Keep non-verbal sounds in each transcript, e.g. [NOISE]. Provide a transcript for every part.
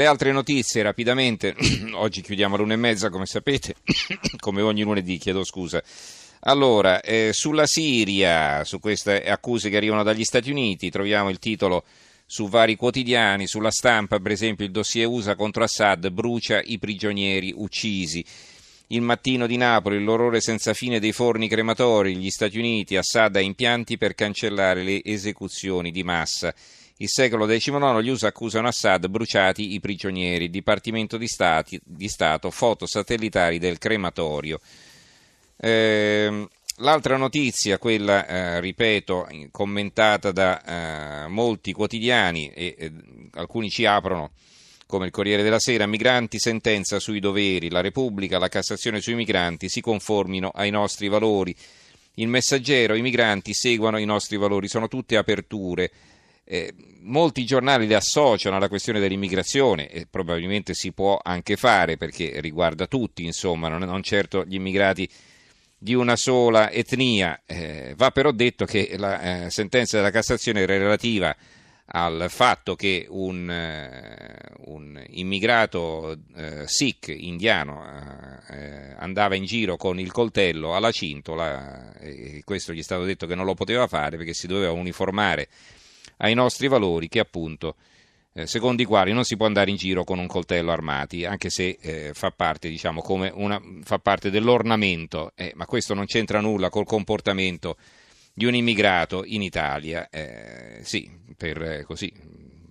Le altre notizie rapidamente, [CLEARS THROAT] oggi chiudiamo l'una e mezza come sapete, [CLEARS THROAT] come ogni lunedì, chiedo scusa. Allora, eh, sulla Siria, su queste accuse che arrivano dagli Stati Uniti, troviamo il titolo su vari quotidiani, sulla stampa per esempio il dossier USA contro Assad brucia i prigionieri uccisi. Il mattino di Napoli, l'orrore senza fine dei forni crematori, gli Stati Uniti, Assad ha impianti per cancellare le esecuzioni di massa. Il secolo XIX, gli USA accusano Assad bruciati i prigionieri, Dipartimento di, Stati, di Stato, foto satellitari del crematorio. Eh, l'altra notizia, quella, eh, ripeto, commentata da eh, molti quotidiani e alcuni ci aprono come il Corriere della Sera, migranti sentenza sui doveri, la Repubblica, la Cassazione sui migranti si conformino ai nostri valori. Il messaggero, i migranti seguono i nostri valori, sono tutte aperture. Eh, molti giornali le associano alla questione dell'immigrazione e probabilmente si può anche fare perché riguarda tutti, insomma, non, non certo gli immigrati di una sola etnia. Eh, va però detto che la eh, sentenza della Cassazione era relativa al fatto che un, uh, un immigrato uh, sikh indiano uh, andava in giro con il coltello alla cintola e questo gli è stato detto che non lo poteva fare perché si doveva uniformare ai nostri valori che appunto eh, secondo i quali non si può andare in giro con un coltello armati, anche se eh, fa, parte, diciamo, una, fa, parte, dell'ornamento, eh, ma questo non c'entra nulla col comportamento di un immigrato in Italia. Eh, sì, per, eh, così,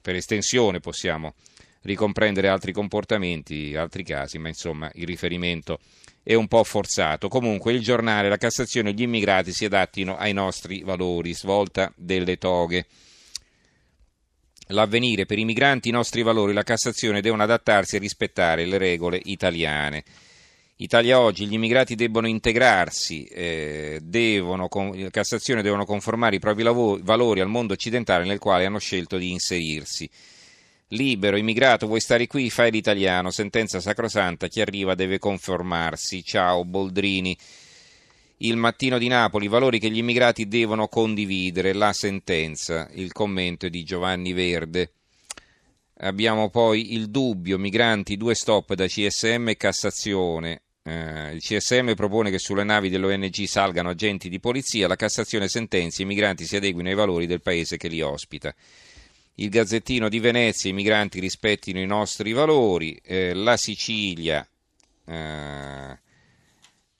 per estensione possiamo ricomprendere altri comportamenti, altri casi, ma insomma il riferimento è un po' forzato. Comunque il giornale, la Cassazione e gli immigrati si adattino ai nostri valori, svolta delle toghe l'avvenire per i migranti, i nostri valori, la Cassazione devono adattarsi e rispettare le regole italiane. Italia oggi, gli immigrati debbono integrarsi, eh, devono, la Cassazione devono conformare i propri lavori, valori al mondo occidentale nel quale hanno scelto di inserirsi. Libero, immigrato, vuoi stare qui? Fai l'italiano, sentenza sacrosanta, chi arriva deve conformarsi. Ciao Boldrini il mattino di Napoli, valori che gli immigrati devono condividere, la sentenza, il commento di Giovanni Verde. Abbiamo poi il dubbio, migranti, due stop da CSM e Cassazione. Eh, il CSM propone che sulle navi dell'ONG salgano agenti di polizia, la Cassazione sentenzia i migranti si adeguino ai valori del paese che li ospita. Il Gazzettino di Venezia, i migranti rispettino i nostri valori, eh, la Sicilia... Eh,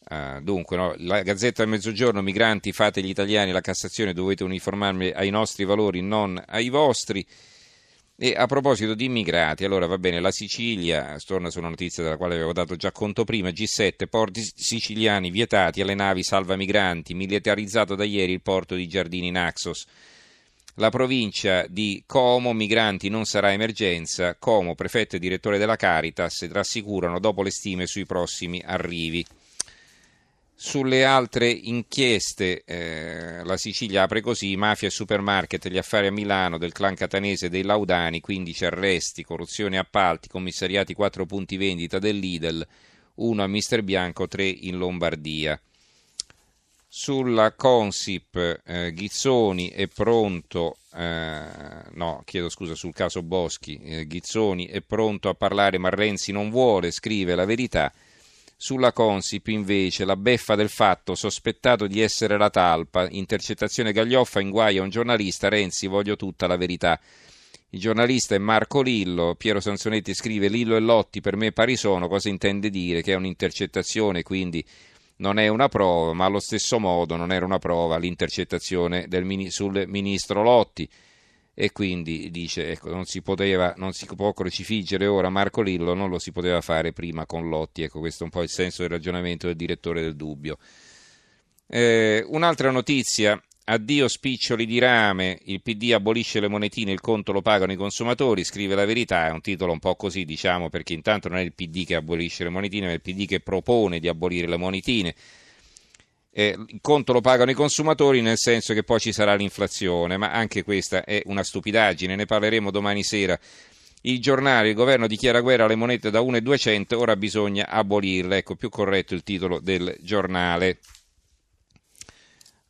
Uh, dunque, no, la Gazzetta del Mezzogiorno, migranti, fate gli italiani, la Cassazione dovete uniformarmi ai nostri valori, non ai vostri. E a proposito di immigrati, allora va bene, la Sicilia, torna su una notizia della quale avevo dato già conto prima, G7, porti siciliani vietati alle navi salva migranti, militarizzato da ieri il porto di Giardini Naxos. La provincia di Como, migranti non sarà emergenza, Como, prefetto e direttore della Caritas, rassicurano dopo le stime sui prossimi arrivi. Sulle altre inchieste, eh, la Sicilia apre così, mafia e supermarket, gli affari a Milano del clan catanese dei Laudani, 15 arresti, corruzione e appalti, commissariati 4 punti vendita dell'Idel, 1 a Mister Bianco, 3 in Lombardia. Sulla Consip, eh, Ghizzoni è pronto, eh, no, chiedo scusa sul caso Boschi, eh, Ghizzoni è pronto a parlare ma Renzi non vuole, scrive la verità. Sulla Consip, invece, la beffa del fatto, sospettato di essere la talpa, intercettazione Gaglioffa, inguaia un giornalista, Renzi, voglio tutta la verità. Il giornalista è Marco Lillo, Piero Sansonetti scrive Lillo e Lotti per me pari sono, cosa intende dire? Che è un'intercettazione, quindi non è una prova, ma allo stesso modo non era una prova l'intercettazione del, sul ministro Lotti e quindi dice ecco, non si, poteva, non si può crocifiggere ora Marco Lillo, non lo si poteva fare prima con Lotti, ecco questo è un po' il senso del ragionamento del direttore del dubbio. Eh, un'altra notizia, addio spiccioli di rame, il PD abolisce le monetine, il conto lo pagano i consumatori, scrive la verità, è un titolo un po' così diciamo perché intanto non è il PD che abolisce le monetine, ma è il PD che propone di abolire le monetine eh, il conto lo pagano i consumatori nel senso che poi ci sarà l'inflazione, ma anche questa è una stupidaggine, ne parleremo domani sera. Il giornale, il governo dichiara guerra alle monete da 1,200, ora bisogna abolirle, ecco più corretto il titolo del giornale.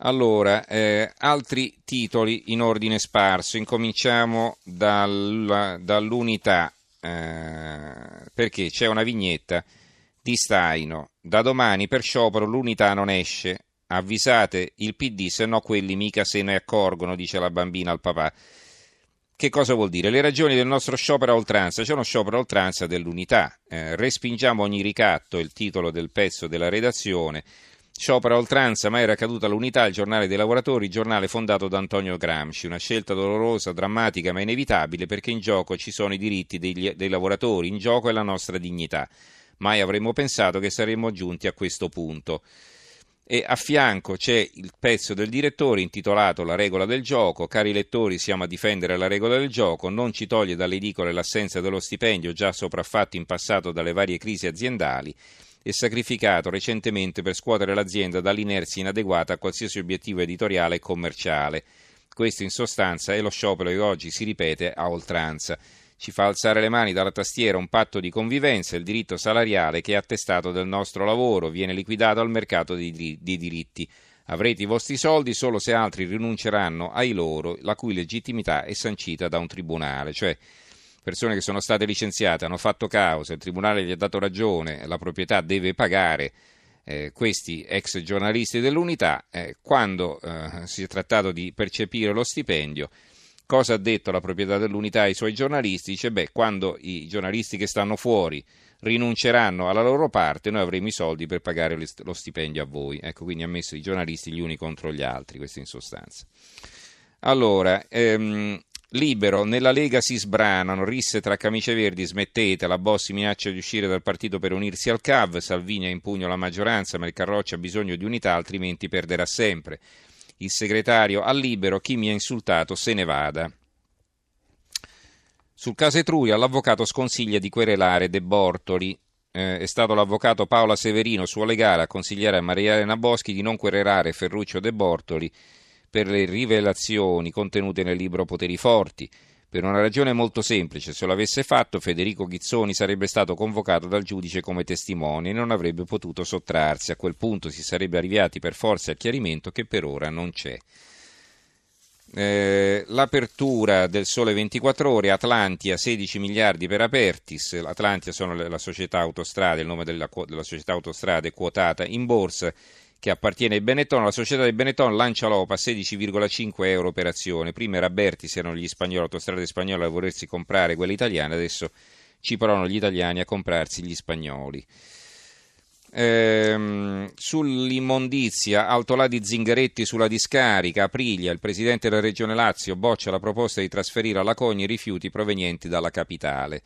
Allora, eh, altri titoli in ordine sparso, incominciamo dal, dall'unità. eh, perché c'è una vignetta di Staino. Da domani per sciopero l'unità non esce. Avvisate il PD, se no quelli mica se ne accorgono, dice la bambina al papà. Che cosa vuol dire? Le ragioni del nostro sciopero a oltranza. C'è uno sciopero a oltranza dell'unità. Eh, respingiamo ogni ricatto, il titolo del pezzo della redazione. Sciopero a oltranza, ma era caduta l'unità, il giornale dei lavoratori, giornale fondato da Antonio Gramsci. Una scelta dolorosa, drammatica, ma inevitabile perché in gioco ci sono i diritti degli, dei lavoratori, in gioco è la nostra dignità. Mai avremmo pensato che saremmo giunti a questo punto e a fianco c'è il pezzo del direttore intitolato La regola del gioco. Cari lettori, siamo a difendere la regola del gioco, non ci toglie dalle edicole l'assenza dello stipendio già sopraffatto in passato dalle varie crisi aziendali e sacrificato recentemente per scuotere l'azienda dall'inerzia inadeguata a qualsiasi obiettivo editoriale e commerciale. Questo in sostanza è lo sciopero che oggi si ripete a oltranza ci fa alzare le mani dalla tastiera un patto di convivenza, il diritto salariale che è attestato del nostro lavoro, viene liquidato al mercato di, di diritti. Avrete i vostri soldi solo se altri rinunceranno ai loro, la cui legittimità è sancita da un tribunale, cioè persone che sono state licenziate, hanno fatto causa, il tribunale gli ha dato ragione, la proprietà deve pagare eh, questi ex giornalisti dell'unità, eh, quando eh, si è trattato di percepire lo stipendio, Cosa ha detto la proprietà dell'unità ai suoi giornalisti? Dice, beh, quando i giornalisti che stanno fuori rinunceranno alla loro parte, noi avremo i soldi per pagare lo stipendio a voi. Ecco, quindi ha messo i giornalisti gli uni contro gli altri, questo in sostanza. Allora, ehm, Libero, nella Lega si sbranano, risse tra camicie verdi, smettete, la Bossi minaccia di uscire dal partito per unirsi al CAV, Salvini ha in pugno la maggioranza, ma il Carroccia ha bisogno di unità, altrimenti perderà sempre il segretario al libero, chi mi ha insultato se ne vada. Sul caso Etruria l'avvocato sconsiglia di querelare De Bortoli. Eh, è stato l'avvocato Paola Severino, suo legale, a consigliare a Maria Elena Boschi di non querelare Ferruccio De Bortoli per le rivelazioni contenute nel libro Poteri Forti. Per una ragione molto semplice, se lo avesse fatto Federico Ghizzoni sarebbe stato convocato dal giudice come testimone e non avrebbe potuto sottrarsi. A quel punto si sarebbe arrivati per forza al chiarimento che per ora non c'è. Eh, l'apertura del Sole 24 Ore, Atlantia 16 miliardi per Apertis, Atlantia sono la società autostrade, il nome della, della società autostrade quotata in borsa che appartiene ai Benetton, la società di Benetton lancia l'OPA a 16,5 euro per azione. Prima era Bertis, erano gli spagnoli, autostrade spagnole a volersi comprare quelle italiane, adesso ci provano gli italiani a comprarsi gli spagnoli. Ehm, sull'immondizia, Altolà di Zingaretti sulla discarica, Aprilia, il presidente della regione Lazio boccia la proposta di trasferire alla Cogni i rifiuti provenienti dalla capitale.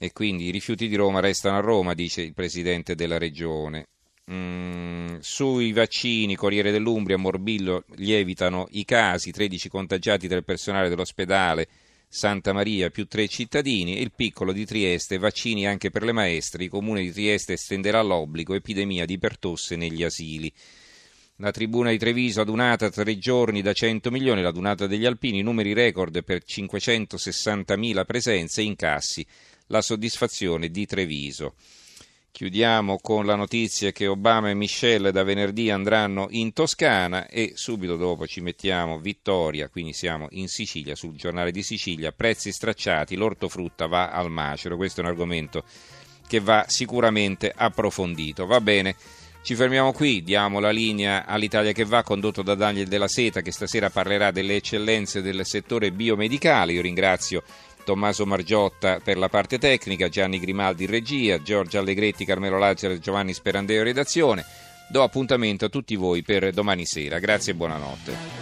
E quindi i rifiuti di Roma restano a Roma, dice il presidente della regione. Mm, sui vaccini, Corriere dell'Umbria, Morbillo lievitano i casi, 13 contagiati del personale dell'ospedale Santa Maria più 3 cittadini. E il piccolo di Trieste, vaccini anche per le maestre, il comune di Trieste estenderà l'obbligo, epidemia di pertosse negli asili. La tribuna di Treviso adunata tre giorni da 100 milioni, la dunata degli alpini, numeri record per 560.000 presenze, incassi, la soddisfazione di Treviso. Chiudiamo con la notizia che Obama e Michelle da venerdì andranno in Toscana e subito dopo ci mettiamo Vittoria, quindi siamo in Sicilia, sul giornale di Sicilia, prezzi stracciati, l'ortofrutta va al macero, questo è un argomento che va sicuramente approfondito. Va bene, ci fermiamo qui, diamo la linea all'Italia che va, condotto da Daniel Della Seta che stasera parlerà delle eccellenze del settore biomedicale. Io ringrazio Tommaso Margiotta per la parte tecnica, Gianni Grimaldi in regia, Giorgio Allegretti, Carmelo Lazzaro e Giovanni Sperandeo in redazione. Do appuntamento a tutti voi per domani sera. Grazie e buonanotte.